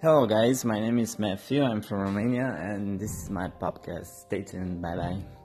Hello, guys. My name is Matthew. I'm from Romania, and this is my podcast. Stay tuned. Bye bye.